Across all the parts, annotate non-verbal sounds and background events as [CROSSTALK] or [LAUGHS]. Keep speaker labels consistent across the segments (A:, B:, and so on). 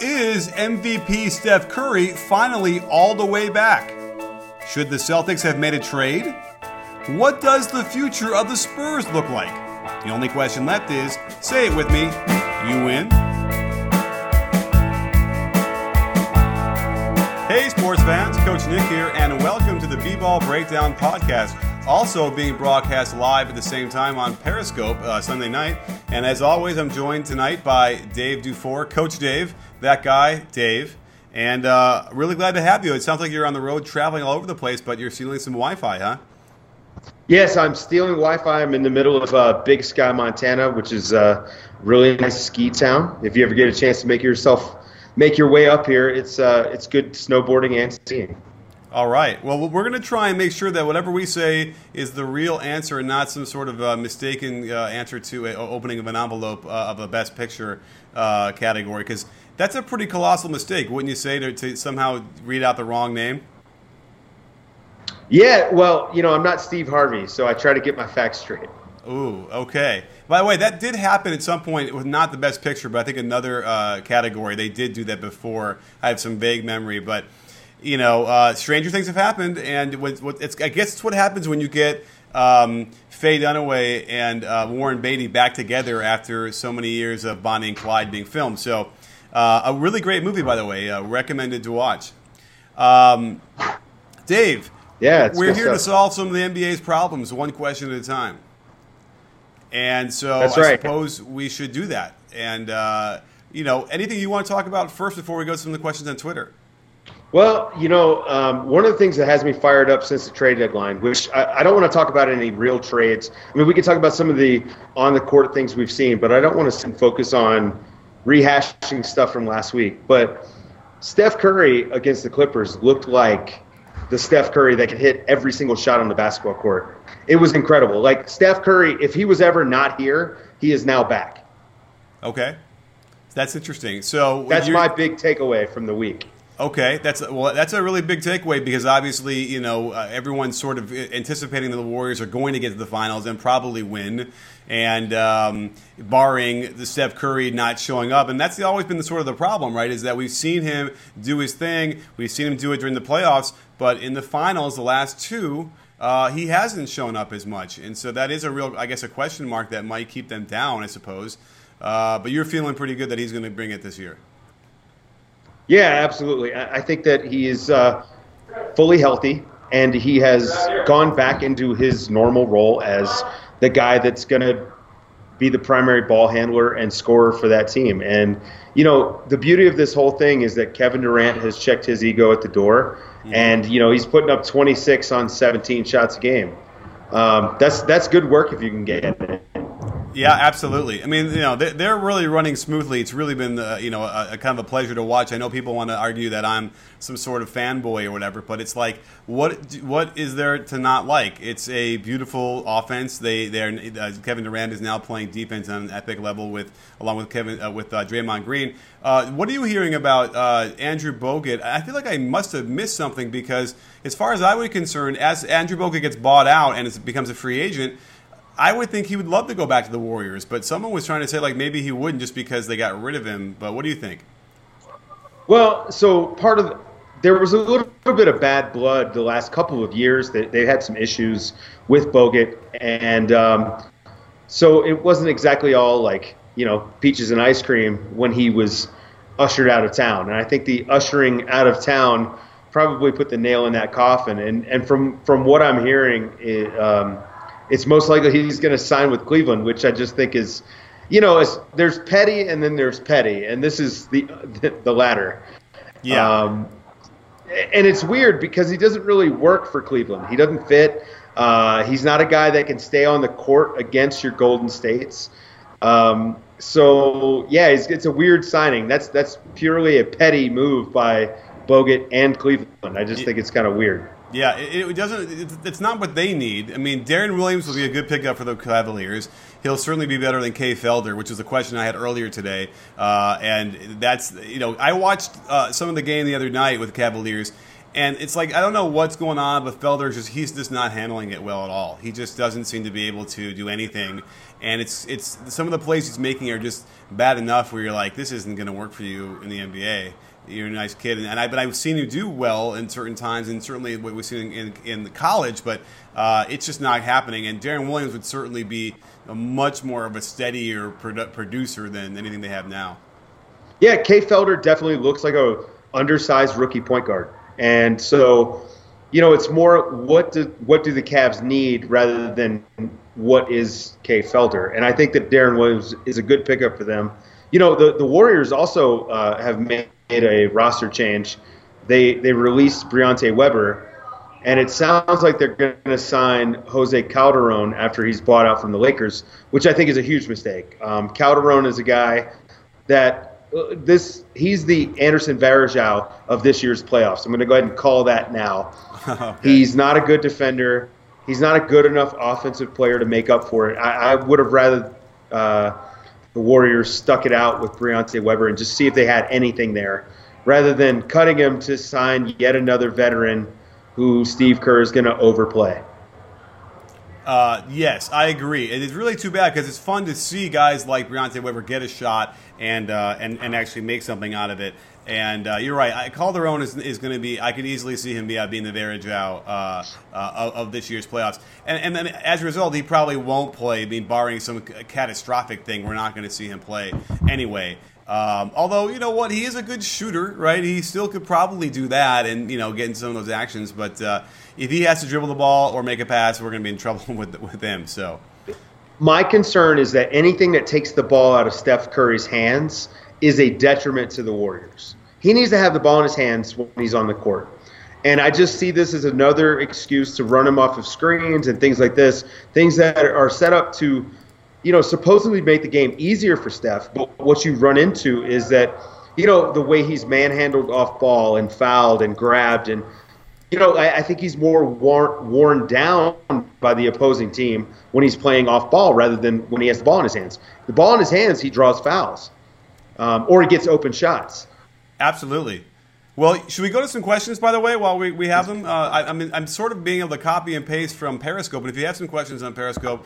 A: Is MVP Steph Curry finally all the way back? Should the Celtics have made a trade? What does the future of the Spurs look like? The only question left is say it with me, you win. Hey, sports fans, Coach Nick here, and welcome to the B Ball Breakdown Podcast. Also being broadcast live at the same time on Periscope uh, Sunday night. And as always, I'm joined tonight by Dave Dufour, Coach Dave, that guy, Dave. And uh, really glad to have you. It sounds like you're on the road traveling all over the place, but you're stealing some Wi Fi, huh?
B: Yes, I'm stealing Wi-Fi. I'm in the middle of uh, Big Sky, Montana, which is a really nice ski town. If you ever get a chance to make yourself make your way up here, it's uh, it's good snowboarding and skiing.
A: All right. Well, we're going to try and make sure that whatever we say is the real answer and not some sort of uh, mistaken uh, answer to a opening of an envelope uh, of a Best Picture uh, category, because that's a pretty colossal mistake, wouldn't you say, to, to somehow read out the wrong name?
B: Yeah, well, you know, I'm not Steve Harvey, so I try to get my facts straight.
A: Ooh, okay. By the way, that did happen at some point. It was not the best picture, but I think another uh, category. They did do that before. I have some vague memory, but you know, uh, stranger things have happened, and what, what, it's, I guess it's what happens when you get um, Faye Dunaway and uh, Warren Beatty back together after so many years of Bonnie and Clyde being filmed. So, uh, a really great movie, by the way, uh, recommended to watch. Um, Dave,
B: yeah,
A: we're here stuff. to solve some of the NBA's problems, one question at a time. And so I suppose we should do that. And, uh, you know, anything you want to talk about first before we go to some of the questions on Twitter?
B: Well, you know, um, one of the things that has me fired up since the trade deadline, which I, I, don't want to talk about any real trades. I mean, we can talk about some of the on the court things we've seen, but I don't want to focus on rehashing stuff from last week. But Steph Curry against the Clippers looked like the Steph Curry that could hit every single shot on the basketball court. It was incredible. Like Steph Curry, if he was ever not here, he is now back.
A: Okay. That's interesting. So
B: that's my big takeaway from the week.
A: Okay, that's well. That's a really big takeaway because obviously, you know, uh, everyone's sort of anticipating that the Warriors are going to get to the finals and probably win, and um, barring the Steph Curry not showing up, and that's always been the sort of the problem, right? Is that we've seen him do his thing, we've seen him do it during the playoffs, but in the finals, the last two, uh, he hasn't shown up as much, and so that is a real, I guess, a question mark that might keep them down, I suppose. Uh, but you're feeling pretty good that he's going to bring it this year.
B: Yeah, absolutely. I think that he is uh, fully healthy and he has gone back into his normal role as the guy that's going to be the primary ball handler and scorer for that team. And, you know, the beauty of this whole thing is that Kevin Durant has checked his ego at the door. And, you know, he's putting up 26 on 17 shots a game. Um, that's that's good work if you can get it.
A: Yeah, absolutely. I mean, you know, they're really running smoothly. It's really been, uh, you know, a, a, kind of a pleasure to watch. I know people want to argue that I'm some sort of fanboy or whatever, but it's like, what what is there to not like? It's a beautiful offense. They they uh, Kevin Durant is now playing defense on an epic level with along with Kevin uh, with uh, Draymond Green. Uh, what are you hearing about uh, Andrew Bogut? I feel like I must have missed something because, as far as I was concerned, as Andrew Bogut gets bought out and becomes a free agent I would think he would love to go back to the Warriors, but someone was trying to say like maybe he wouldn't just because they got rid of him. But what do you think?
B: Well, so part of the, there was a little, bit of bad blood the last couple of years. They, they had some issues with Bogut, and um, so it wasn't exactly all like you know peaches and ice cream when he was ushered out of town. And I think the ushering out of town probably put the nail in that coffin. And and from from what I'm hearing. It, um, it's most likely he's going to sign with Cleveland, which I just think is, you know, there's petty and then there's petty, and this is the [LAUGHS] the latter.
A: Yeah. Um,
B: and it's weird because he doesn't really work for Cleveland. He doesn't fit. Uh, he's not a guy that can stay on the court against your Golden States. Um, so yeah, it's, it's a weird signing. That's that's purely a petty move by Bogut and Cleveland. I just think it's kind of weird.
A: Yeah, it, it doesn't. It's not what they need. I mean, Deron Williams will be a good pickup for the Cavaliers. He'll certainly be better than Kay Felder, which was a question I had earlier today. Uh, and that's you know, I watched uh, some of the game the other night with Cavaliers, And it's like I don't know what's going on, but Felder just he's just not handling it well at all. He just doesn't seem to be able to do anything. And it's it's some of the plays he's making are just bad enough where you're like, this isn't going to work for you in the NBA. You're a nice kid, and I but I've seen you do well in certain times, and certainly what we've seen in, in, in college. But uh, it's just not happening. And Deron Williams would certainly be a much more of a steadier produ- producer than anything they have now.
B: Yeah, Kay Felder definitely looks like a undersized rookie point guard. And so, you know, it's more what do what do the Cavs need rather than what is Kay Felder. And I think that Deron Williams is a good pickup for them. You know, the the Warriors also uh, have made a roster change. They they released Briante Weber, and it sounds like they're going to sign Jose Calderon after he's bought out from the Lakers, which I think is a huge mistake. Um, Calderon is a guy that this he's the Anderson Varejao of this year's playoffs. I'm going to go ahead and call that now. [LAUGHS] okay. He's not a good defender. He's not a good enough offensive player to make up for it. I, I would have rather uh, the Warriors stuck it out with Briante Weber and just see if they had anything there, rather than cutting him to sign yet another veteran who Steve Kerr is going to overplay.
A: Uh, yes, I agree. It is really too bad because it's fun to see guys like Briante Weber get a shot and uh, and and actually make something out of it. And uh, you're right. I, Calderon is, is going to be. I could easily see him be uh, being the Varejao uh, uh, of, of, this year's playoffs. And, and then as a result, he probably won't play. I mean, barring some catastrophic thing, we're not going to see him play anyway. Um, although you know what, he is a good shooter, right? He still could probably do that and you know get in some of those actions. But uh, if he has to dribble the ball or make a pass, we're going to be in trouble [LAUGHS] with with him. So
B: my concern is that anything that takes the ball out of Steph Curry's hands is a detriment to the Warriors. He needs to have the ball in his hands when he's on the court. And I just see this as another excuse to run him off of screens and things like this, things that are set up to, you know, supposedly make the game easier for Steph. But what you run into is that, you know, the way he's manhandled off ball and fouled and grabbed and you know, I, I, think he's more worn, worn down by the opposing team when he's playing off ball rather than when he has the ball in his hands. The ball in his hands, he draws fouls, um, or he gets open shots.
A: Absolutely. Well, should we go to some questions, by the way, while we, we have them? Uh, I, I mean, I'm sort of being able to copy and paste from Periscope, but if you have some questions on Periscope,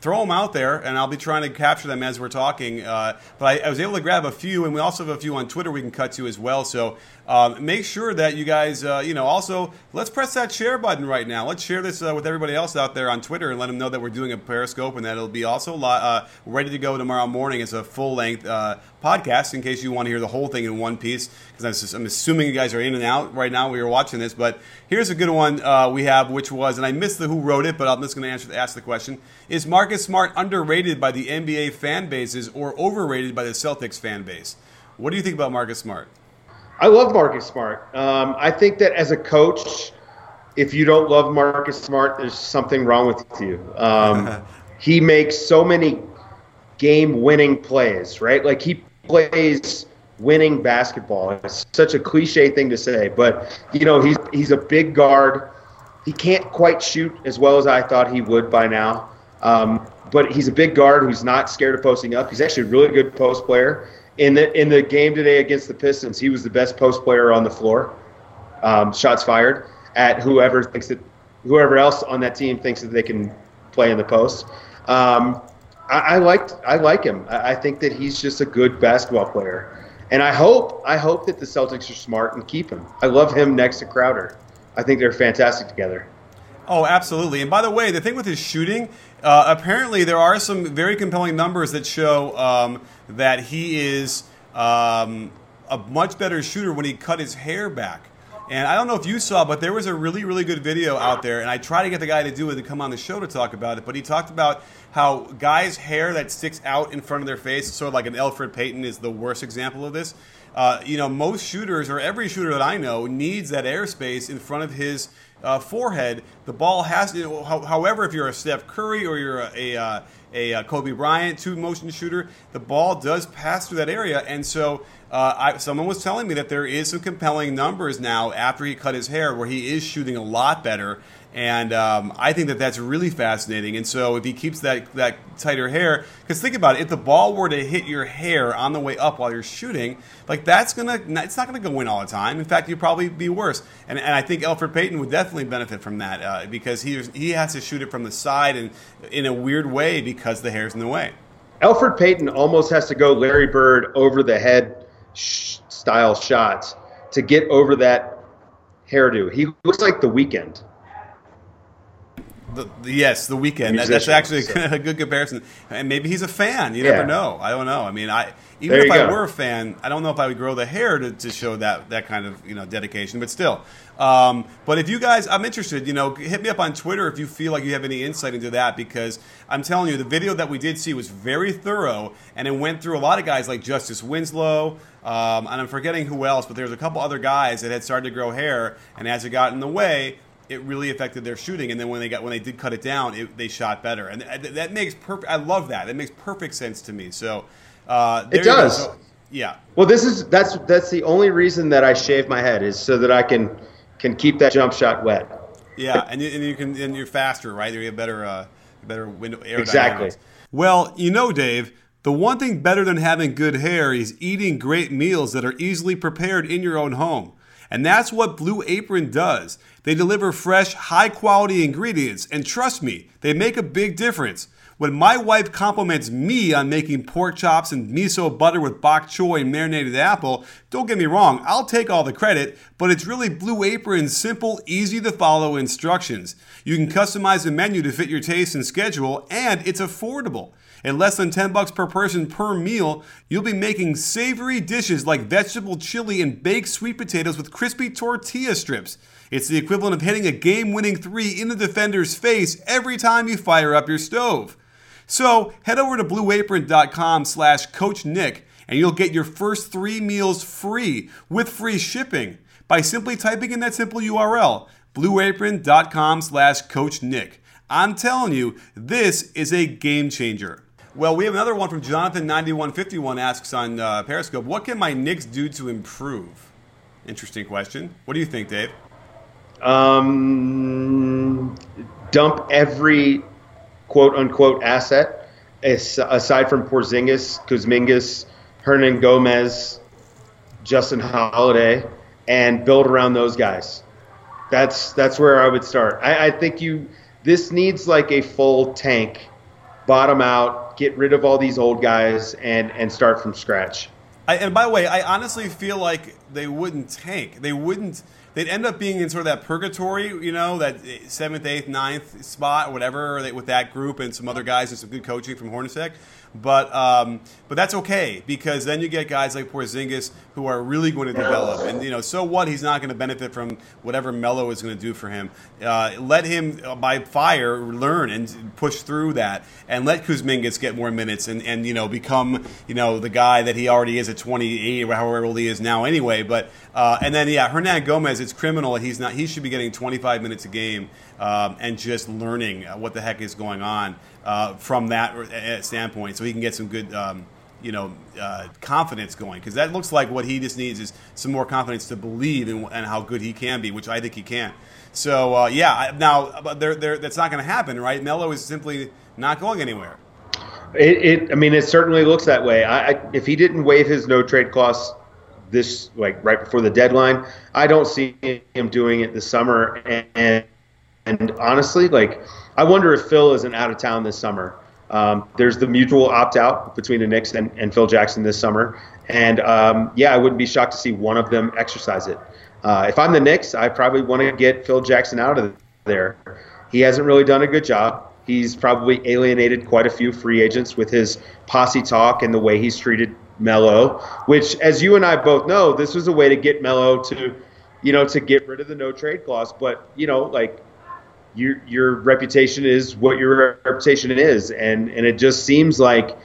A: throw them out there, and I'll be trying to capture them as we're talking. Uh, but I, I, was able to grab a few, and we also have a few on Twitter we can cut to as well. So um, make sure that you guys, uh, you know, also let's press that share button right now. Let's share this uh, with everybody else out there on Twitter and let them know that we're doing a Periscope and that it'll be also uh, ready to go tomorrow morning as a full length uh, podcast in case you want to hear the whole thing in one piece. Because I'm assuming you guys are in and out right now. We are watching this, but here's a good one uh, we have, which was, and I missed the who wrote it, but I'm just going to answer ask the question: Is Marcus Smart underrated by the NBA fan bases or overrated by the Celtics fan base? What do you think about Marcus Smart?
B: I love Marcus Smart. Um, I think that as a coach, if you don't love Marcus Smart, there's something wrong with you. Um, [LAUGHS] he makes so many game-winning plays, right? Like he plays winning basketball. It's such a cliche thing to say, but you know he's he's a big guard. He can't quite shoot as well as I thought he would by now. Um, but he's a big guard who's not scared of posting up. He's actually a really good post player. In the in the game today against the Pistons, he was the best post player on the floor. Um, shots fired at whoever thinks that whoever else on that team thinks that they can play in the post. Um, I, I liked I like him. I, I think that he's just a good basketball player, and I hope I hope that the Celtics are smart and keep him. I love him next to Crowder. I think they're fantastic together.
A: Oh, absolutely. And by the way, the thing with his shooting, uh, apparently there are some very compelling numbers that show um, that he is um, a much better shooter when he cut his hair back. And I don't know if you saw, but there was a really, really good video out there, and I tried to get the guy to do it to come on the show to talk about it. But he talked about how guys' hair that sticks out in front of their face, sort of like an Elfrid Payton, is the worst example of this. Uh, you know, most shooters or every shooter that I know needs that airspace in front of his uh, forehead. The ball has to. However, if you're a Steph Curry or you're a, a, uh, a, a uh, Kobe Bryant two motion shooter, the ball does pass through that area, and so uh, I, someone was telling me that there is some compelling numbers now after he cut his hair where he is shooting a lot better And um, I think that that's really fascinating. And so if he keeps that, that tighter hair, because think about it, if the ball were to hit your hair on the way up while you're shooting, like that's gonna, it's not gonna go in all the time. In fact, you'd probably be worse. And, and I think Elfrid Payton would definitely benefit from that uh, because he he has to shoot it from the side and in a weird way because the hair's in the way.
B: Elfrid Payton almost has to go Larry Bird over the head sh- style shots to get over that hairdo. He looks like the Weeknd.
A: The, the, yes, the Weeknd. That, that's actually so. [LAUGHS] a good comparison. And maybe he's a fan. You yeah. never know. I don't know. I mean, I even there if I go. were a fan, I don't know if I would grow the hair to, to show that that kind of you know dedication. But still, um, but if you guys, I'm interested. You know, hit me up on Twitter if you feel like you have any insight into that because I'm telling you, the video that we did see was very thorough and it went through a lot of guys like Justice Winslow. Um, and I'm forgetting who else, but there's a couple other guys that had started to grow hair, and as it got in the way, it really affected their shooting. And then when they got when they did cut it down, it, they shot better, and that makes perfect. I love that. That makes perfect sense to me. So uh,
B: it does.
A: So, yeah.
B: Well, this is that's that's the only reason that I shave my head is so that I can can keep that jump shot wet.
A: Yeah, and you, and you can and you're faster, right? You have better uh, better window air.
B: Exactly.
A: Well, you know, Dave. The one thing better than having good hair is eating great meals that are easily prepared in your own home. And that's what Blue Apron does. They deliver fresh, high quality ingredients, and trust me, they make a big difference. When my wife compliments me on making pork chops and miso butter with bok choy and marinated apple, don't get me wrong, I'll take all the credit, but it's really Blue Apron's simple, easy to follow instructions. You can customize the menu to fit your taste and schedule, and it's affordable. At less than 10 bucks per person per meal, you'll be making savory dishes like vegetable chili and baked sweet potatoes with crispy tortilla strips. It's the equivalent of hitting a game-winning 3 in the defender's face every time you fire up your stove. So, head over to blueapron.com/coachnick and you'll get your first 3 meals free with free shipping by simply typing in that simple URL, blueapron.com/coachnick. I'm telling you, this is a game changer. Well, we have another one from Jonathan9151 asks on uh, Periscope What can my Knicks do to improve? Interesting question. What do you think, Dave?
B: Um, dump every quote unquote asset aside from Porzingis, Kuzminskas, Hernangomez, Justin Holiday, and build around those guys. That's that's where I would start. I, I think you this needs like a full tank, bottom out, get rid of all these old guys and and start from scratch.
A: I, and by the way, I honestly feel like they wouldn't tank. They wouldn't. They'd end up being in sort of that purgatory, you know, that seventh, eighth, ninth spot, or whatever, with that group and some other guys and some good coaching from Hornacek. But um, but that's okay because then you get guys like Porzingis who are really going to develop, and you know, so what? He's not going to benefit from whatever Melo is going to do for him. Uh, let him uh, by fire learn and push through that, and let Kuzminskas get more minutes and and you know become you know the guy that he already is at 28 or however old he is now anyway. But uh, and then yeah, Hernangomez, it's criminal. He's not. He should be getting 25 minutes a game um, and just learning what the heck is going on uh, from that uh, standpoint, so he can get some good. Um, you know, uh, confidence going because that looks like what he just needs is some more confidence to believe in and how good he can be, which I think he can. So uh, yeah, now but they're, they're, that's not going to happen, right? Melo is simply not going anywhere.
B: It, it, I mean, it certainly looks that way. I, I, if he didn't waive his no trade clause this like right before the deadline, I don't see him doing it this summer. And, and honestly, like, I wonder if Phil isn't out of town this summer. Um, there's the mutual opt out between the Knicks and, and Phil Jackson this summer. And um, yeah, I wouldn't be shocked to see one of them exercise it. Uh, if I'm the Knicks, I probably want to get Phil Jackson out of there. He hasn't really done a good job. He's probably alienated quite a few free agents with his posse talk and the way he's treated Melo, which, as you and I both know, this was a way to get Melo to, you know, to get rid of the no trade clause. But, you know, like your your reputation is what your reputation is, and and it just seems like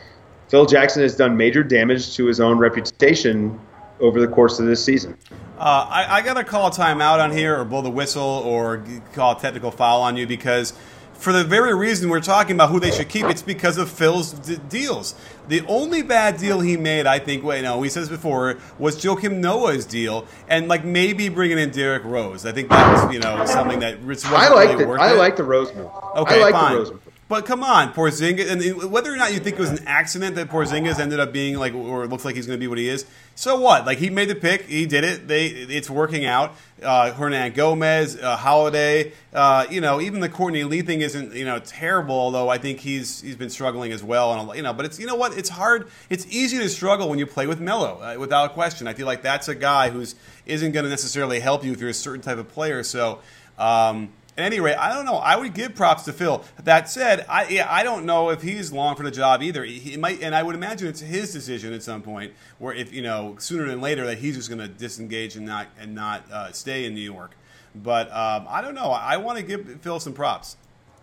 B: Phil Jackson has done major damage to his own reputation over the course of this season.
A: Uh, I, I got to call a timeout on here, or blow the whistle, or call a technical foul on you because for the very reason we're talking about who they should keep. It's because of Phil's d- deals. The only bad deal he made, I think, wait, no, he says before, was Joakim Noah's deal, and like maybe bringing in Derrick Rose. I think that was, you know, something that
B: I like really the I like the Rose move.
A: Okay,
B: I
A: like fine. the Rose move. But come on, Porzingis, and whether or not you think it was an accident that Porzingis ended up being like, or looks like he's going to be what he is, so what? Like he made the pick, he did it. They, it's working out. Uh, Hernangomez, uh, Holiday, uh, you know, even the Courtney Lee thing isn't you know terrible. Although I think he's he's been struggling as well, and you know, but it's you know what? It's hard. It's easy to struggle when you play with Melo, uh, without a question. I feel like that's a guy who's isn't going to necessarily help you if you're a certain type of player. So. Um, at any rate, I don't know. I would give props to Phil. That said, I yeah, I don't know if he's long for the job either. He might, and I would imagine it's his decision at some point, where if you know sooner than later that he's just going to disengage and not and not uh, stay in New York. But um, I don't know. I want to give Phil some props.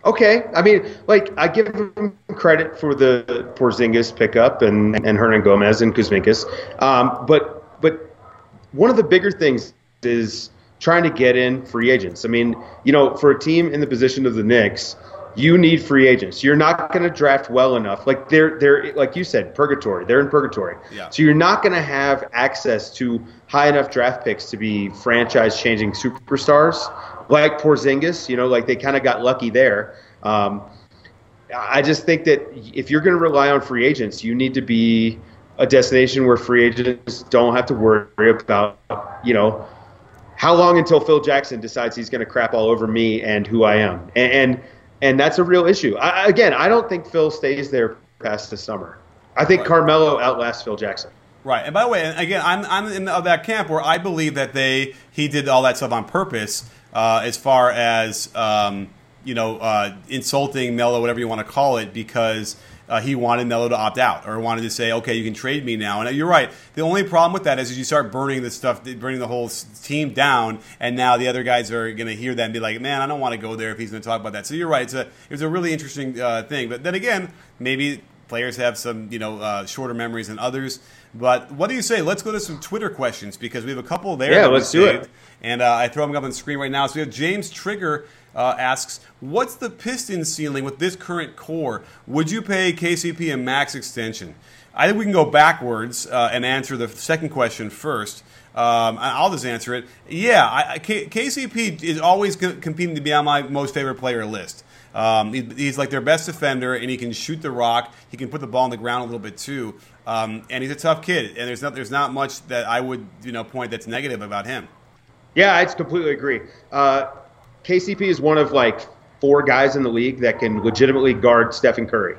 B: Okay, I mean, like I give him credit for the Porzingis pickup and and Hernangomez and Kuzminskas, um, but but one of the bigger things is trying to get in free agents. I mean, you know, for a team in the position of the Knicks, you need free agents. You're not going to draft well enough. Like they're they're like you said, purgatory. They're in purgatory. Yeah. So you're not going to have access to high enough draft picks to be franchise changing superstars like Porzingis. You know, like they kind of got lucky there. Um, I just think that if you're going to rely on free agents, you need to be a destination where free agents don't have to worry about, you know, how long until Phil Jackson decides he's going to crap all over me and who I am? And and, and that's a real issue. I, again, I don't think Phil stays there past the summer. I think right. Carmelo outlasts Phil Jackson.
A: Right, and by the way, again, I'm I'm in that camp where I believe that they he did all that stuff on purpose, uh, as far as um, you know, uh, insulting Melo, whatever you want to call it, because uh, he wanted Melo to opt out or wanted to say, okay, you can trade me now. And you're right. The only problem with that is you start burning the stuff, burning the whole team down, and now the other guys are going to hear that and be like, man, I don't want to go there if he's going to talk about that. So you're right. It's a, it was a really interesting uh, thing. But then again, maybe players have some, you know, uh, shorter memories than others. But what do you say? Let's go to some Twitter questions because we have a couple there.
B: Yeah, let's do it.
A: And uh, I throw them up on the screen right now. So we have James Trigger uh, asks, "What's the piston ceiling with this current core? Would you pay KCP a max extension?" I think we can go backwards uh, and answer the second question first. Um, I'll just answer it. Yeah, I, K- KCP is always co- competing to be on my most favorite player list. Um, he, he's like their best defender, and he can shoot the rock. He can put the ball on the ground a little bit too, um, and he's a tough kid. And there's not there's not much that I would you know point that's negative about him.
B: Yeah, I completely agree. Uh, KCP is one of like four guys in the league that can legitimately guard Stephen Curry.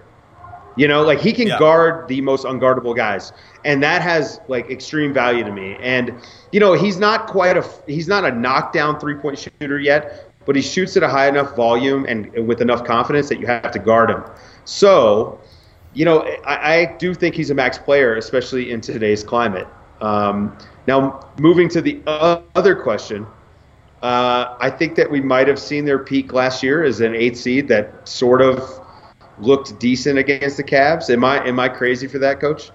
B: You know, like he can yeah. guard the most unguardable guys, and that has like extreme value to me. And you know, he's not quite a he's not a knockdown three point shooter yet, but he shoots at a high enough volume and with enough confidence that you have to guard him. So, you know, I, I do think he's a max player, especially in today's climate. Um, now, moving to the other question, uh, I think that we might have seen their peak last year as an eight seed that sort of looked decent against the Cavs. Am I am I crazy for that, Coach?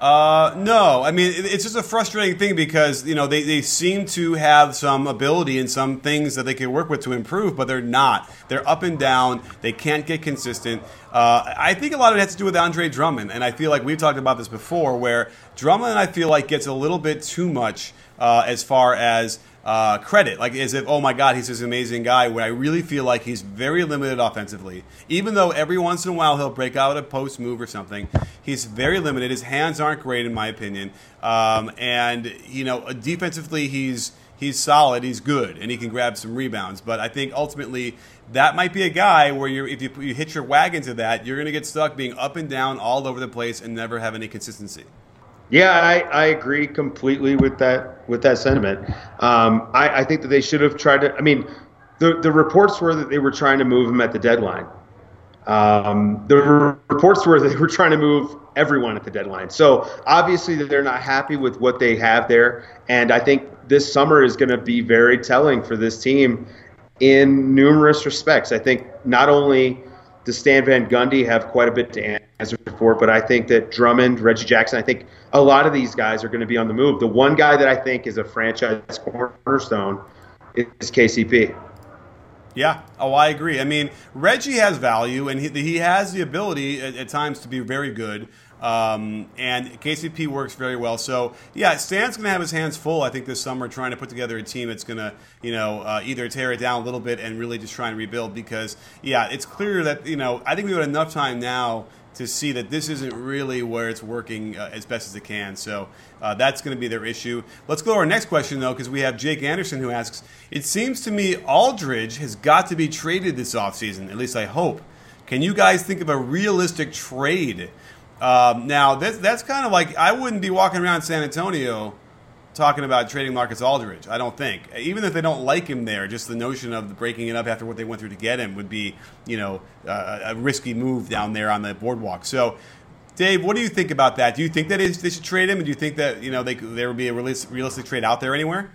A: Uh, no, I mean it's just a frustrating thing because you know they, they seem to have some ability and some things that they can work with to improve, but they're not. They're up and down. They can't get consistent. Uh, I think a lot of it has to do with Andre Drummond, and I feel like we've talked about this before, where Drummond I feel like gets a little bit too much uh, as far as uh, credit, like as if, oh my God, he's this amazing guy. Where I really feel like he's very limited offensively. Even though every once in a while he'll break out a post move or something, he's very limited. His hands aren't great, in my opinion. Um, and you know, defensively, he's he's solid, he's good, and he can grab some rebounds. But I think ultimately that might be a guy where you if you, you hit your wagon to that, you're going to get stuck being up and down all over the place and never have any consistency.
B: Yeah, I, I agree completely with that with that sentiment. Um, I, I think that they should have tried to. I mean, the the reports were that they were trying to move him at the deadline. Um, the reports were that they were trying to move everyone at the deadline. So obviously they're not happy with what they have there, and I think this summer is going to be very telling for this team in numerous respects. I think not only does Stan Van Gundy have quite a bit to answer for, but I think that Drummond, Reggie Jackson, I think a lot of these guys are going to be on the move. The one guy that I think is a franchise cornerstone is KCP.
A: Yeah. Oh, I agree. I mean, Reggie has value, and he, he has the ability at, at times to be very good. Um, and KCP works very well. So yeah, Stan's going to have his hands full. I think this summer trying to put together a team that's going to you know uh, either tear it down a little bit and really just try and rebuild. Because yeah, it's clear that you know I think we've had enough time now to see that this isn't really where it's working uh, as best as it can. So uh, that's going to be their issue. Let's go to our next question, though, because we have Jake Anderson who asks It seems to me Aldridge has got to be traded this offseason, at least I hope. Can you guys think of a realistic trade? Um, now, that's, that's kind of like I wouldn't be walking around San Antonio talking about trading Marcus Aldridge. I don't think, even if they don't like him there, just the notion of breaking it up after what they went through to get him would be, you know, uh, a risky move down there on the boardwalk. So, Dave, what do you think about that? Do you think that is, they should trade him, and do you think that you know they, there would be a realistic trade out there anywhere?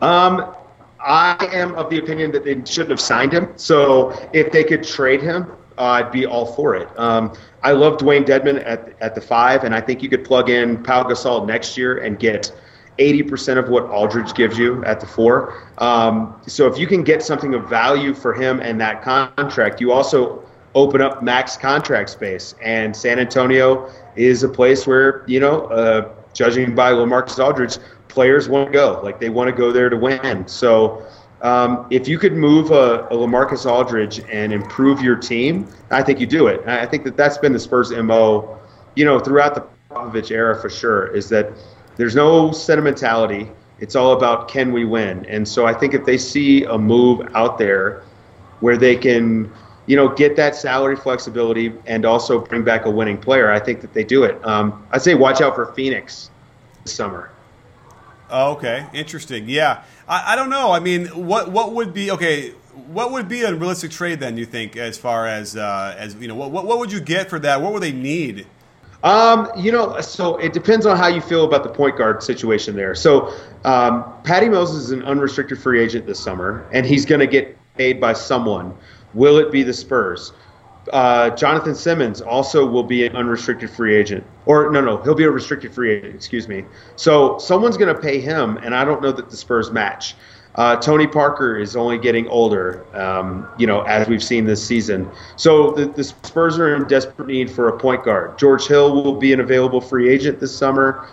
B: Um, I am of the opinion that they shouldn't have signed him. So if they could trade him, uh, I'd be all for it. Um, I love Dewayne Dedmon at at the five, and I think you could plug in Pau Gasol next year and get 80% of what Aldridge gives you at the four. Um, so if you can get something of value for him and that contract, you also open up max contract space. And San Antonio is a place where, you know, uh, judging by Lamarcus Aldridge, players want to go. Like they want to go there to win. So um, if you could move a, a, Lamarcus Aldridge and improve your team, I think you do it. I think that that's been the Spurs' MO, you know, throughout the Popovich era for sure, is that – there's no sentimentality. It's all about can we win. And so I think if they see a move out there where they can, you know, get that salary flexibility and also bring back a winning player, I think that they do it. Um, I'd say watch out for Phoenix this summer.
A: Oh, okay, interesting. Yeah, I, I don't know. I mean, what what would be okay? What would be a realistic trade then? You think, as far as uh, as you know, what what would you get for that? What would they need?
B: Um, you know, so it depends on how you feel about the point guard situation there. So, um, Patty Mills is an unrestricted free agent this summer, and he's going to get paid by someone. Will it be the Spurs? Uh, Jonathan Simmons also will be an unrestricted free agent. Or, no, no, he'll be a restricted free agent, excuse me. So, someone's going to pay him, and I don't know that the Spurs match. Uh, Tony Parker is only getting older, um, you know, as we've seen this season. So the, the, Spurs are in desperate need for a point guard. George Hill will be an available free agent this summer.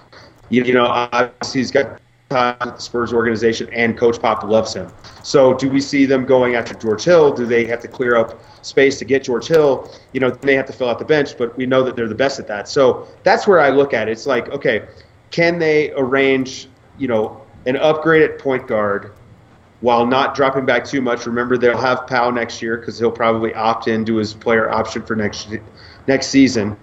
B: You, you know, obviously he's got ties with the Spurs organization, and Coach Pop loves him. So do we see them going after George Hill? Do they have to clear up space to get George Hill? You know, they have to fill out the bench, but we know that they're the best at that. So that's where I look at it. It's like, okay, can they arrange, you know, an upgrade at point guard – while not dropping back too much. Remember, they'll have Pau next year because he'll probably opt into his player option for next next season.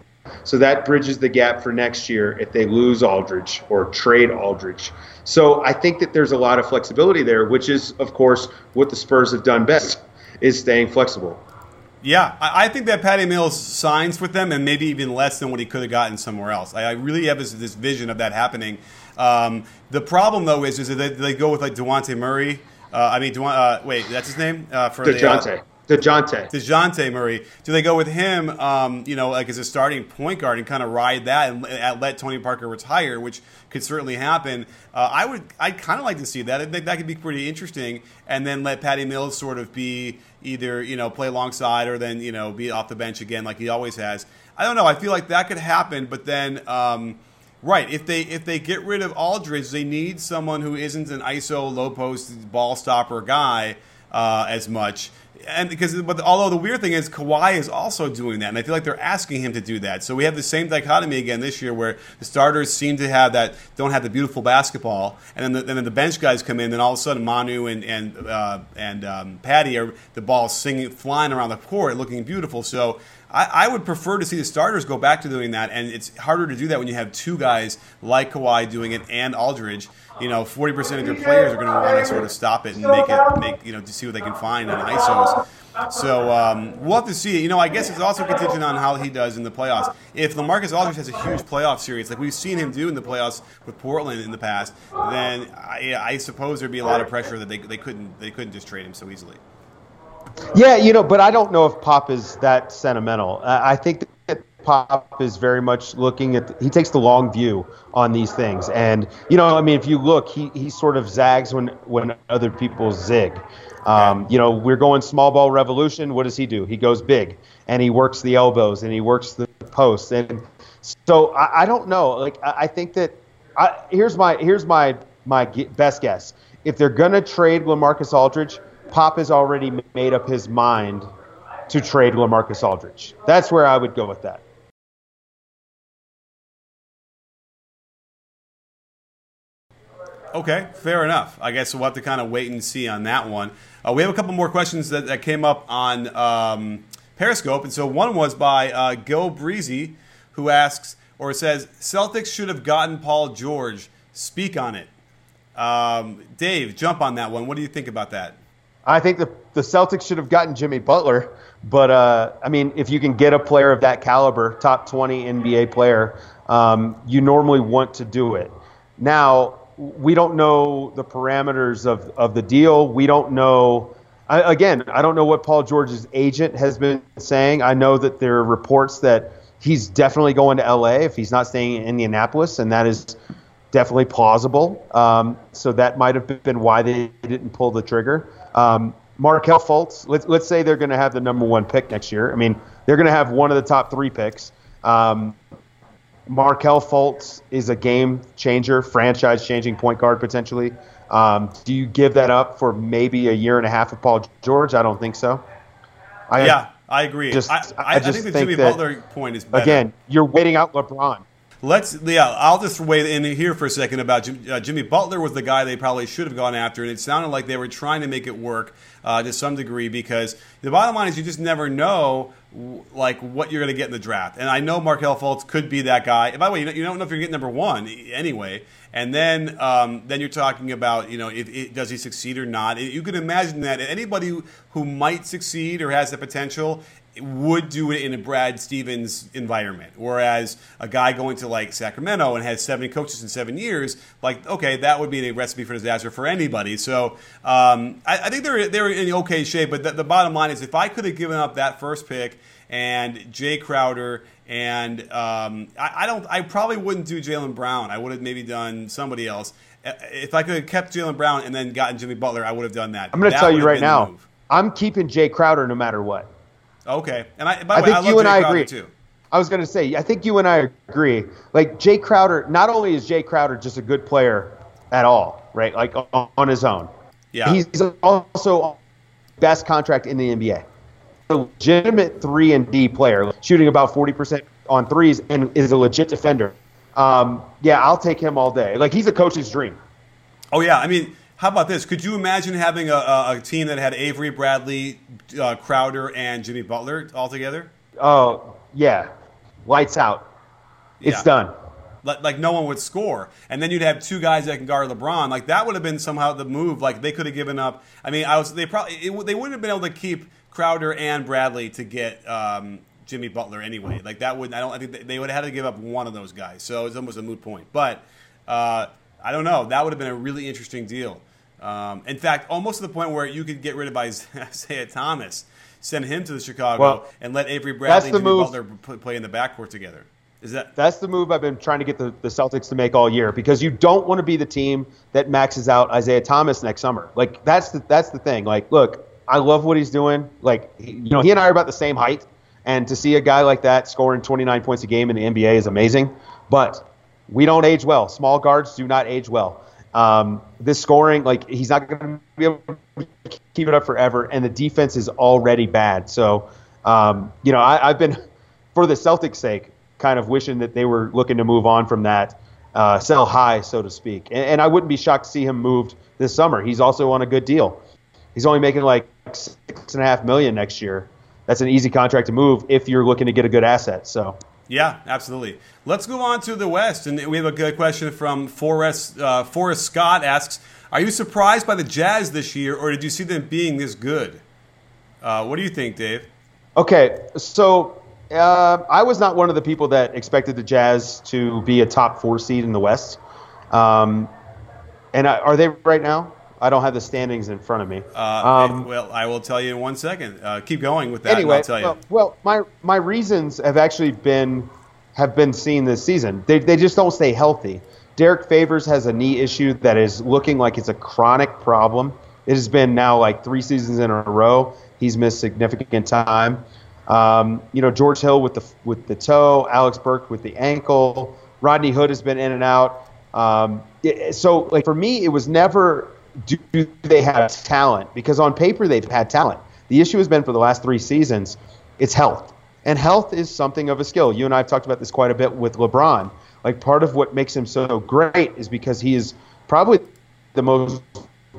B: So that bridges the gap for next year if they lose Aldridge or trade Aldridge. So I think that there's a lot of flexibility there, which is, of course, what the Spurs have done best is staying flexible.
A: Yeah, I think that Patty Mills signs with them, and maybe even less than what he could have gotten somewhere else. I really have this, vision of that happening. Um, the problem, though, is, is that they, go with like Dejounte Murray uh, I mean, uh, wait, that's his name uh,
B: for Dejounte. The, uh, Dejounte.
A: Dejounte Murray. Do they go with him, um, you know, like as a starting point guard and kind of ride that and let Tony Parker retire, which could certainly happen? Uh, I would, I'd kind of like to see that. I think that could be pretty interesting. And then let Patty Mills sort of be either, you know, play alongside or then, you know, be off the bench again like he always has. I don't know. I feel like that could happen, but then. Um, Right. If they if they get rid of Aldridge, they need someone who isn't an ISO low post ball stopper guy uh, as much. And because, but although the weird thing is, Kawhi is also doing that, and I feel like they're asking him to do that. So we have the same dichotomy again this year, where the starters seem to have that, don't have the beautiful basketball, and then the, and then the bench guys come in, then all of a sudden Manu and and uh, and um, Patty are the ball singing, flying around the court, looking beautiful. So I, I, would prefer to see the starters go back to doing that, and it's harder to do that when you have two guys like Kawhi doing it and Aldridge. You know, forty percent of your players are going to want to sort of stop it and make it make you know to see what they can find on ISOs. So um, we'll have to see. You know, I guess it's also contingent on how he does in the playoffs. If Lamarcus Aldridge has a huge playoff series, like we've seen him do in the playoffs with Portland in the past, then I, I suppose there'd be a lot of pressure that they, they couldn't they couldn't just trade him so easily.
B: Yeah, you know, but I don't know if Pop is that sentimental. I think that Pop is very much looking at. The, he takes the long view on these things, and you know, I mean, if you look, he, he sort of zags when when other people zig. Um, you know, we're going small ball revolution. What does he do? He goes big, and he works the elbows, and he works the posts, and so I, I don't know. Like I, I think that I, here's my here's my my best guess. If they're gonna trade LaMarcus Aldridge, Pop has already made up his mind to trade LaMarcus Aldridge. That's where I would go with that.
A: Okay, fair enough. I guess we'll have to kind of wait and see on that one. Uh, we have a couple more questions that, that came up on um, Periscope. And so one was by uh, Gil Breezy, who asks or says, Celtics should have gotten Paul George. Speak on it. Um, Dave, jump on that one. What do you think about that?
B: I think the, the Celtics should have gotten Jimmy Butler. But, uh, I mean, if you can get a player of that caliber, top 20 NBA player, um, you normally want to do it. Now, we don't know the parameters of, of the deal. We don't know. I, again, I don't know what Paul George's agent has been saying. I know that there are reports that he's definitely going to LA if he's not staying in Indianapolis, and that is definitely plausible. Um, so that might have been why they didn't pull the trigger. Um, Markelle Fultz, let's, let's say they're going to have the number one pick next year. I mean, they're going to have one of the top three picks. Um, Markelle Fultz is a game changer, franchise changing point guard potentially. Um, do you give that up for maybe a year and a half of Paul George? I don't think so.
A: I, yeah, I agree. Just, I, I, I just think the Jimmy that, Butler point is better.
B: Again, you're waiting out LeBron.
A: Let's yeah. I'll just weigh in here for a second about Jim, uh, Jimmy Butler was the guy they probably should have gone after, and it sounded like they were trying to make it work uh, to some degree because the bottom line is you just never know like what you're going to get in the draft. And I know Markelle Fultz could be that guy. And by the way, you don't know if you're getting number one anyway. And then um, then you're talking about you know if, if, does he succeed or not. You can imagine that anybody who might succeed or has the potential would do it in a Brad Stevens environment. Whereas a guy going to like Sacramento and has seven coaches in seven years, like okay, that would be a recipe for disaster for anybody. So um, I, I, think they're they're in okay shape. But the, the bottom line is, if I could have given up that first pick and Jae Crowder and um, I, I, don't, I probably wouldn't do Jaylen Brown. I would have maybe done somebody else. If I could have kept Jaylen Brown and then gotten Jimmy Butler, I would have done that.
B: I'm going to tell you right now. I'm keeping Jae Crowder no matter what.
A: Okay, and I, by the I way, think I you and Jae I Crowder agree. Too.
B: I was going to say, I think you and I agree. Like Jae Crowder, not only is Jae Crowder just a good player at all, right? Like on his own. Yeah. He's also best contract in the NBA. A legitimate three and D player, shooting about forty percent on threes, and is a legit defender. Um, yeah, I'll take him all day. Like he's a coach's dream.
A: Oh yeah, I mean how about this? Could you imagine having a, a, a team that had Avery Bradley, uh, Crowder, and Jimmy Butler all together?
B: Oh yeah, lights out. It's yeah. done.
A: Like, no one would score, and then you'd have two guys that can guard LeBron. Like that would have been somehow the move. Like they could have given up. I mean, I was they probably it, they wouldn't have been able to keep Crowder and Bradley to get um, Jimmy Butler anyway. Like that would I don't I think they would have had to give up one of those guys. So it's almost a moot point. But uh, I don't know. That would have been a really interesting deal. Um, in fact, almost to the point where you could get rid of Isaiah [LAUGHS] Thomas, send him to the Chicago, well, and let Avery Bradley and Jimmy move. Butler play in the backcourt together. Is that
B: that's the move I've been trying to get the, the Celtics to make all year because you don't want to be the team that maxes out Isaiah Thomas next summer. Like that's the that's the thing. Like, look, I love what he's doing. Like, you know, he and I are about the same height, and to see a guy like that scoring 29 points a game in the NBA is amazing. But we don't age well. Small guards do not age well. Um, this scoring, like he's not going to be able to keep it up forever, and the defense is already bad. So, um, you know, I, have been, [LAUGHS] for the Celtics' sake, kind of wishing that they were looking to move on from that, uh, sell high, so to speak. And, and, I wouldn't be shocked to see him moved this summer. He's also on a good deal. He's only making like six and a half million next year. That's an easy contract to move if you're looking to get a good asset. So.
A: Yeah, absolutely. Let's move on to the West, and we have a good question from Forrest. Uh, Forrest Scott asks, "Are you surprised by the Jazz this year, or did you see them being this good?" Uh, what do you think, Dave?
B: Okay, so uh, I was not one of the people that expected the Jazz to be a top four seed in the West. Um, and are they right now? I don't have the standings in front of me.
A: Uh, um, well, I will tell you in one second. Uh, keep going with that.
B: Anyway,
A: I'll tell you.
B: Well, well, my my reasons have actually been have been seen this season. They they just don't stay healthy. Derrick Favors has a knee issue that is looking like it's a chronic problem. It has been now like three seasons in a row. He's missed significant time. Um, you know, George Hill with the with the toe, Alex Burke with the ankle. Rodney Hood has been in and out. Um, it, so, like for me, it was never do they have talent? Because on paper they've had talent. The issue has been for the last three seasons, it's health. And health is something of a skill. You and I have talked about this quite a bit with LeBron. Like part of what makes him so great is because he is probably the most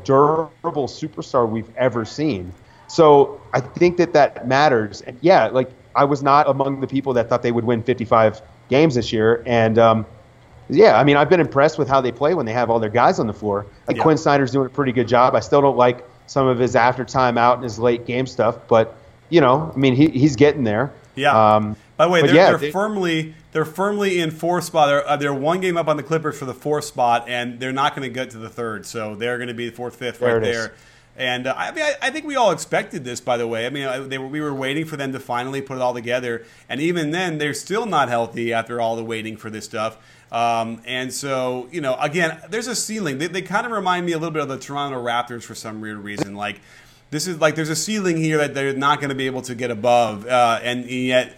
B: durable superstar we've ever seen. So I think that that matters. And yeah, like I was not among the people that thought they would win 55 games this year. And um, yeah, I mean, I've been impressed with how they play when they have all their guys on the floor. Like yeah. Quin Snyder's doing a pretty good job. I still don't like some of his after time out and his late game stuff, but you know, I mean, he, he's getting there.
A: Yeah. Um, By the way, they're, yeah, they're they, firmly they're firmly in fourth spot. They're, uh, they're one game up on the Clippers for the fourth spot, and they're not going to get to the third. So they're going to be fourth, fifth, there right there. Is. And uh, I mean, I, I, think we all expected this. By the way, I mean, they were, we were waiting for them to finally put it all together, and even then, they're still not healthy after all the waiting for this stuff. Um, and so, you know, again, there's a ceiling. They, they kind of remind me a little bit of the Toronto Raptors for some weird reason. Like, this is like there's a ceiling here that they're not going to be able to get above, uh, and yet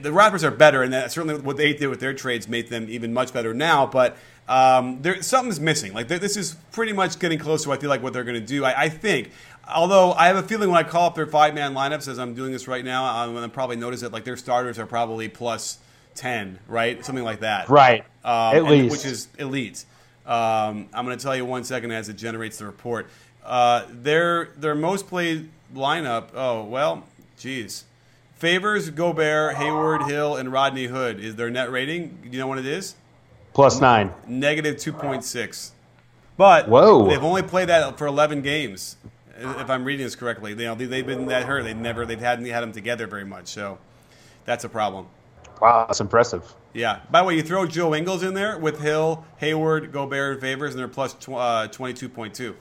A: the Raptors are better, and that certainly what they did with their trades made them even much better now. But um, there something's missing. Like this is pretty much getting close to I feel like what they're going to do. I, I, think. Although I have a feeling when I call up their five man lineups as I'm doing this right now, I'm going to probably notice that like their starters are probably plus ten, right? Something like that.
B: Right. Um, At least.
A: Which is elite. Um, I'm going to tell you one second as it generates the report. Uh, their their most played lineup. Oh well, geez. Favors, Gobert, Hayward, Hill, and Rodney Hood is their net rating. Do you know what it is?
B: Plus nine.
A: Negative two point six. But
B: Whoa.
A: they've only played that for eleven games. If I'm reading this correctly, you know they've been that hurt. They never they've hadn't had them together very much. So that's a problem.
B: Wow, that's impressive.
A: Yeah. By the way, you throw Joe Ingles in there with Hill, Hayward, Gobert, and Favors, and they're plus tw- uh, 22.2.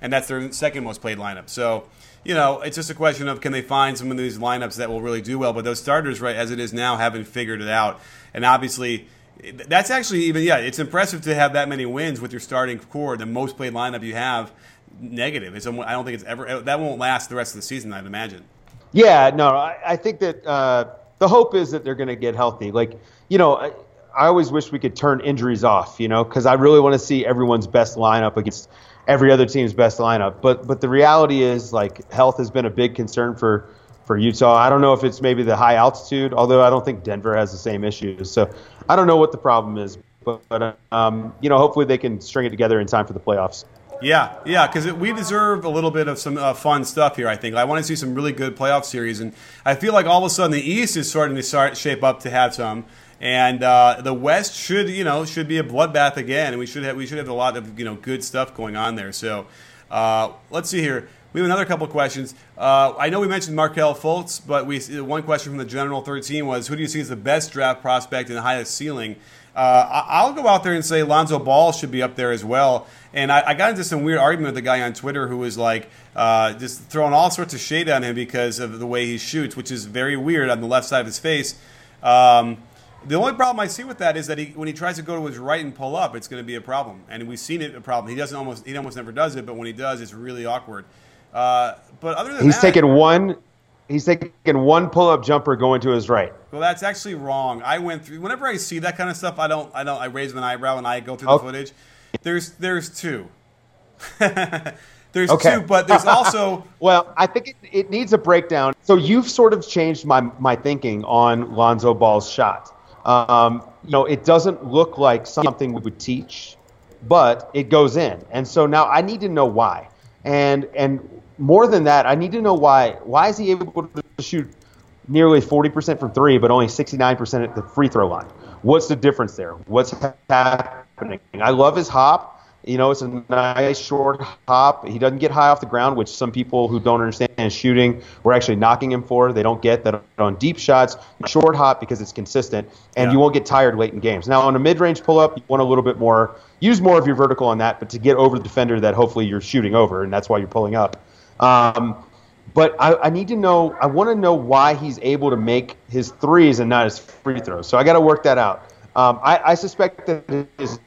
A: And that's their second most played lineup. So, you know, it's just a question of can they find some of these lineups that will really do well. But those starters, right, as it is now, haven't figured it out. And obviously, that's actually even, yeah, it's impressive to have that many wins with your starting core, the most played lineup you have, negative. It's, I don't think it's ever, that won't last the rest of the season, I'd imagine.
B: Yeah, no, I, I think that. Uh the hope is that they're going to get healthy. Like, you know, I, I always wish we could turn injuries off, you know, because I really want to see everyone's best lineup against every other team's best lineup. But but the reality is, like, health has been a big concern for for Utah. I don't know if it's maybe the high altitude, although I don't think Denver has the same issues. So I don't know what the problem is, but, but um, you know, hopefully they can string it together in time for the playoffs.
A: Yeah, yeah, because we deserve a little bit of some uh, fun stuff here. I think I want to see some really good playoff series, and I feel like all of a sudden the East is starting to start shape up to have some, and uh, the West should you know should be a bloodbath again, and we should have we should have a lot of you know good stuff going on there. So uh, let's see here. We have another couple questions. Uh, I know we mentioned Markelle Fultz, but we one question from the general 13 was who do you see as the best draft prospect and the highest ceiling? Uh, I'll go out there and say Lonzo Ball should be up there as well. And I, I got into some weird argument with a guy on Twitter who was like uh, just throwing all sorts of shade on him because of the way he shoots, which is very weird on the left side of his face. Um, the only problem I see with that is that he, when he tries to go to his right and pull up, it's going to be a problem, and we've seen it a problem. He doesn't almost he almost never does it, but when he does, it's really awkward. Uh, but other than
B: he's
A: that,
B: taken one he's taking one pull-up jumper going to his right.
A: Well, that's actually wrong. I went through. Whenever I see that kind of stuff, I don't. I don't. I raise an eyebrow and I go through the footage. There's there's two. [LAUGHS] there's okay. two, but there's also. [LAUGHS]
B: well, I think it, it needs a breakdown. So you've sort of changed my my thinking on Lonzo Ball's shot. Um, you know, it doesn't look like something we would teach, but it goes in, and so now I need to know why. And and more than that, I need to know why. Why is he able to shoot nearly 40% from three, but only 69% at the free throw line? What's the difference there? What's happening? I love his hop. You know, it's a nice short hop. He doesn't get high off the ground, which some people who don't understand shooting were actually knocking him for. They don't get that on deep shots. Short hop because it's consistent, and yeah. you won't get tired late in games. Now, on a mid-range pull-up, you want a little bit more. Use more of your vertical on that, but to get over the defender that hopefully you're shooting over, and that's why you're pulling up. Um, but I, I, need to know. I want to know why he's able to make his threes and not his free throws. So I got to work that out. Um, I, I, suspect that his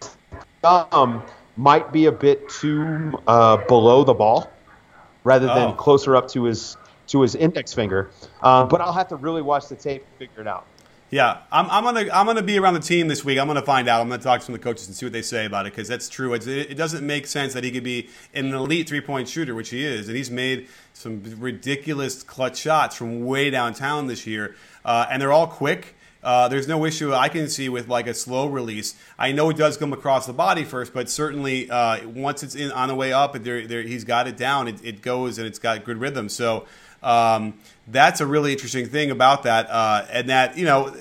B: thumb might be a bit too uh, below the ball, rather than oh. closer up to his to his index finger. Uh, but I'll have to really watch the tape and figure it out.
A: Yeah, I'm, I'm, gonna I'm gonna be around the team this week. I'm gonna find out. I'm gonna talk to some of the coaches and see what they say about it because that's true. It's, it, it, doesn't make sense that he could be an elite three point shooter, which he is, and he's made some ridiculous clutch shots from way downtown this year, uh, and they're all quick. Uh, there's no issue I can see with like a slow release. I know it does come across the body first, but certainly uh, once it's in on the way up, there, there, he's got it down. It, it goes and it's got good rhythm. So. Um, that's a really interesting thing about that, uh, and that you know.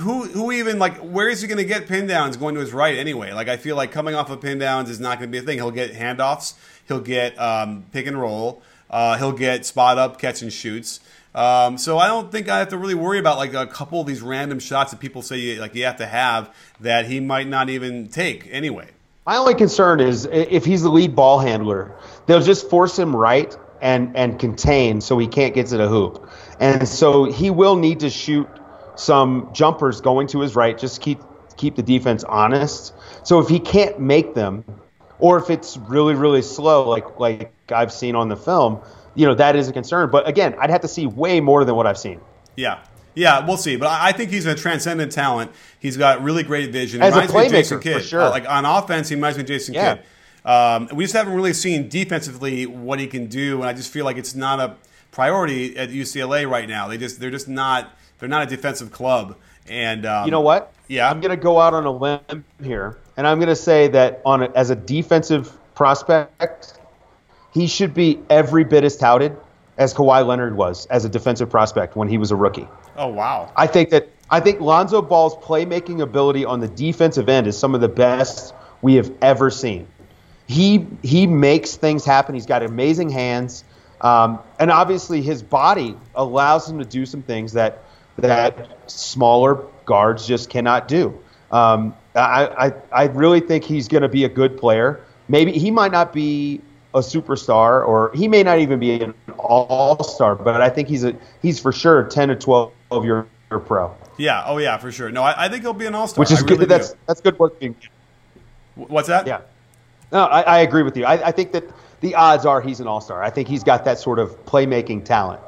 A: Who, who even like where is he going to get pin downs going to his right anyway? Like I feel like coming off of pin downs is not going to be a thing. He'll get handoffs, he'll get um, pick and roll, uh, he'll get spot up catch and shoots. Um, so I don't think I have to really worry about like a couple of these random shots that people say you, like you have to have that he might not even take anyway.
B: My only concern is if he's the lead ball handler, they'll just force him right and and contain so he can't get to the hoop. And so he will need to shoot some jumpers going to his right, just keep keep the defense honest. So if he can't make them, or if it's really really slow, like like I've seen on the film, you know that is a concern. But again, I'd have to see way more than what I've seen.
A: Yeah. Yeah, we'll see. But I think he's a transcendent talent. He's got really great vision.
B: As reminds a playmaker, Jason Kidd. for sure. Uh,
A: like on offense, he reminds me of Jason yeah. Kidd. Um, we just haven't really seen defensively what he can do, and I just feel like it's not a priority at UCLA right now. They just they're just not they're not a defensive club. And um,
B: you know what?
A: Yeah,
B: I'm going to go out on a limb here, and I'm going to say that on a, as a defensive prospect, he should be every bit as touted as Kawhi Leonard was as a defensive prospect when he was a rookie.
A: Oh wow!
B: I think that I think Lonzo Ball's playmaking ability on the defensive end is some of the best we have ever seen he he makes things happen. He's got amazing hands, um, and obviously his body allows him to do some things that that smaller guards just cannot do. Um, I, I I really think he's going to be a good player. Maybe he might not be a superstar, or he may not even be an all star, but I think he's a he's for sure ten to twelve year pro.
A: Yeah. Oh yeah, for sure. No, I, I think he'll be an all star.
B: Which is
A: I
B: good. Really that's do. that's good work.
A: What's that?
B: Yeah. No, I, I agree with you. I, I, think that the odds are he's an all star. I think he's got that sort of playmaking talent.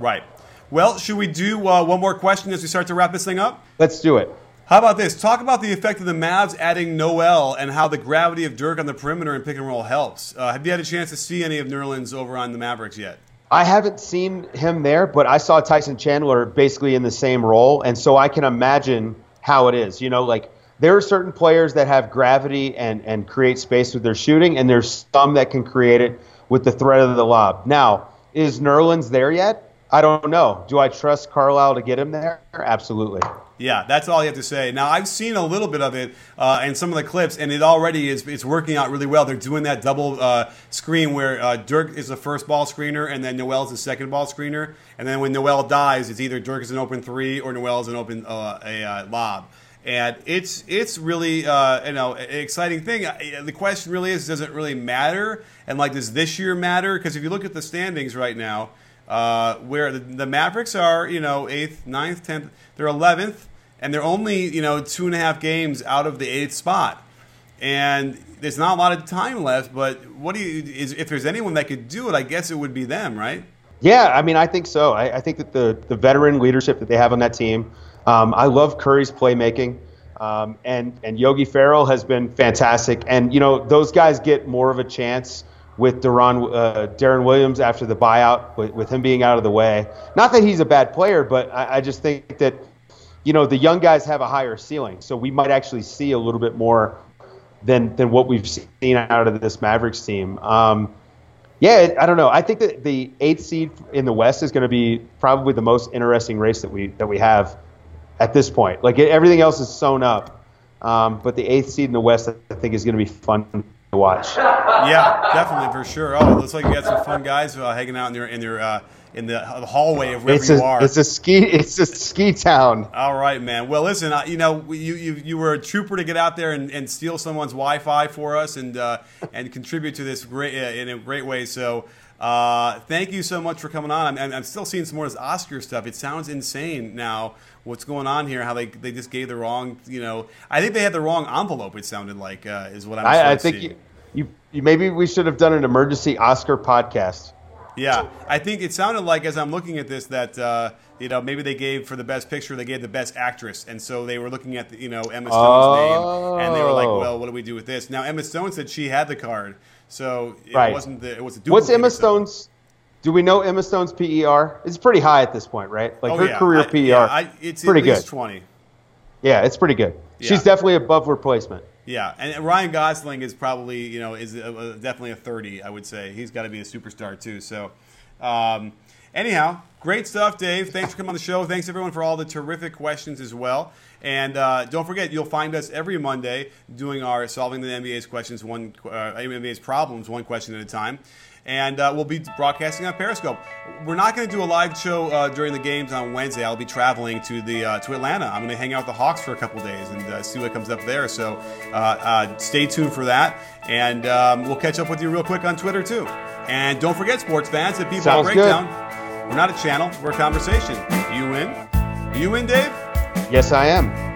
A: Right. Well, should we do uh, one more question as we start to wrap this thing up?
B: Let's do it.
A: How about this? Talk about the effect of the Mavs adding Noel and how the gravity of Dirk on the perimeter and pick and roll helps. Uh, have you had a chance to see any of Nerlens over on the Mavericks yet?
B: I haven't seen him there, but I saw Tyson Chandler basically in the same role, and so I can imagine how it is. You know, like there are certain players that have gravity and, and create space with their shooting, and there's some that can create it with the threat of the lob. Now, is Nerlens there yet? I don't know. Do I trust Carlisle to get him there? Absolutely.
A: Yeah, that's all you have to say. Now I've seen a little bit of it uh, in some of the clips, and it already is it's working out really well. They're doing that double uh, screen where uh, Dirk is the first ball screener, and then Noel is the second ball screener. And then when Noel dies, it's either Dirk is an open three or Noel is an open uh, a uh, lob and it's it's really uh, you know an exciting thing. The question really is, does it really matter? And like, does this year matter? Because if you look at the standings right now, uh, where the, the, Mavericks are, you know, eighth, ninth, tenth, they're eleventh, and they're only you know two and a half games out of the eighth spot, and there's not a lot of time left. But what do you is if there's anyone that could do it? I guess it would be them, right?
B: Yeah, I mean, I think so. I, I think that the the veteran leadership that they have on that team. Um, I love Curry's playmaking. Um, and and Yogi Ferrell has been fantastic. And you know those guys get more of a chance with Deron, uh, Deron Williams after the buyout, with, with, him being out of the way. Not that he's a bad player, but I, I, just think that you know the young guys have a higher ceiling, so we might actually see a little bit more than than what we've seen out of this Mavericks team. Um, yeah, I don't know. I think that the eighth seed in the West is going to be probably the most interesting race that we that we have at this point. Like everything else is sewn up. Um, but the eighth seed in the West, I think, is going to be fun watch.
A: Yeah, definitely for sure. Oh, it looks like you got some fun guys uh, hanging out in your in your uh, in the, the hallway of wherever
B: It's
A: you are.
B: it's a ski it's a ski town.
A: All right, man. Well, listen, uh, you know, you, you you were a trooper to get out there and, and steal someone's Wi-Fi for us and uh, and contribute to this great uh, in a great way. So. Uh, thank you so much for coming on. I'm, I'm still seeing some more of this Oscar stuff. It sounds insane now. What's going on here? How they they just gave the wrong, you know. I think they had the wrong envelope. It sounded like uh, is what I'm.
B: I, I think you, you, you maybe we should have done an emergency Oscar podcast.
A: Yeah, I think it sounded like as I'm looking at this that uh, you know maybe they gave for the best picture they gave the best actress, and so they were looking at the, you know Emma Stone's name, and they were like,
B: Oh.
A: well, what do we do with this? Now Emma Stone said she had the card, so it
B: Right.
A: wasn't the it was a
B: What's Emma. Stone's? Do we know Emma Stone's PER? It's pretty high at this point, right? Like
A: Oh,
B: her
A: yeah.
B: career
A: I-
B: PER,
A: yeah, I- it's
B: pretty good.
A: twenty.
B: Yeah, it's pretty good.
A: Yeah.
B: She's definitely above replacement.
A: Yeah, and Ryan Gosling is probably you know is a, a- definitely a thirty. I would say he's got to be a superstar too. So, um, anyhow, great stuff, Dave. Thanks for coming on the show. Thanks everyone for all the terrific questions as well. And uh, don't forget, you'll find us every Monday doing our solving the NBA's questions one uh, NBA's problems one question at a time. And uh, we'll be broadcasting on Periscope. We're not going to do a live show uh, during the games on Wednesday. I'll be traveling to the uh, to Atlanta. I'm going to hang out with the Hawks for a couple days and uh, see what comes up there. So uh, uh, stay tuned for that, and um, we'll catch up with you real quick on Twitter too. And don't forget, sports fans, at People
B: Sounds
A: Breakdown, we're not a channel, we're a conversation. You in? You in, Dave?
B: Yes, I am.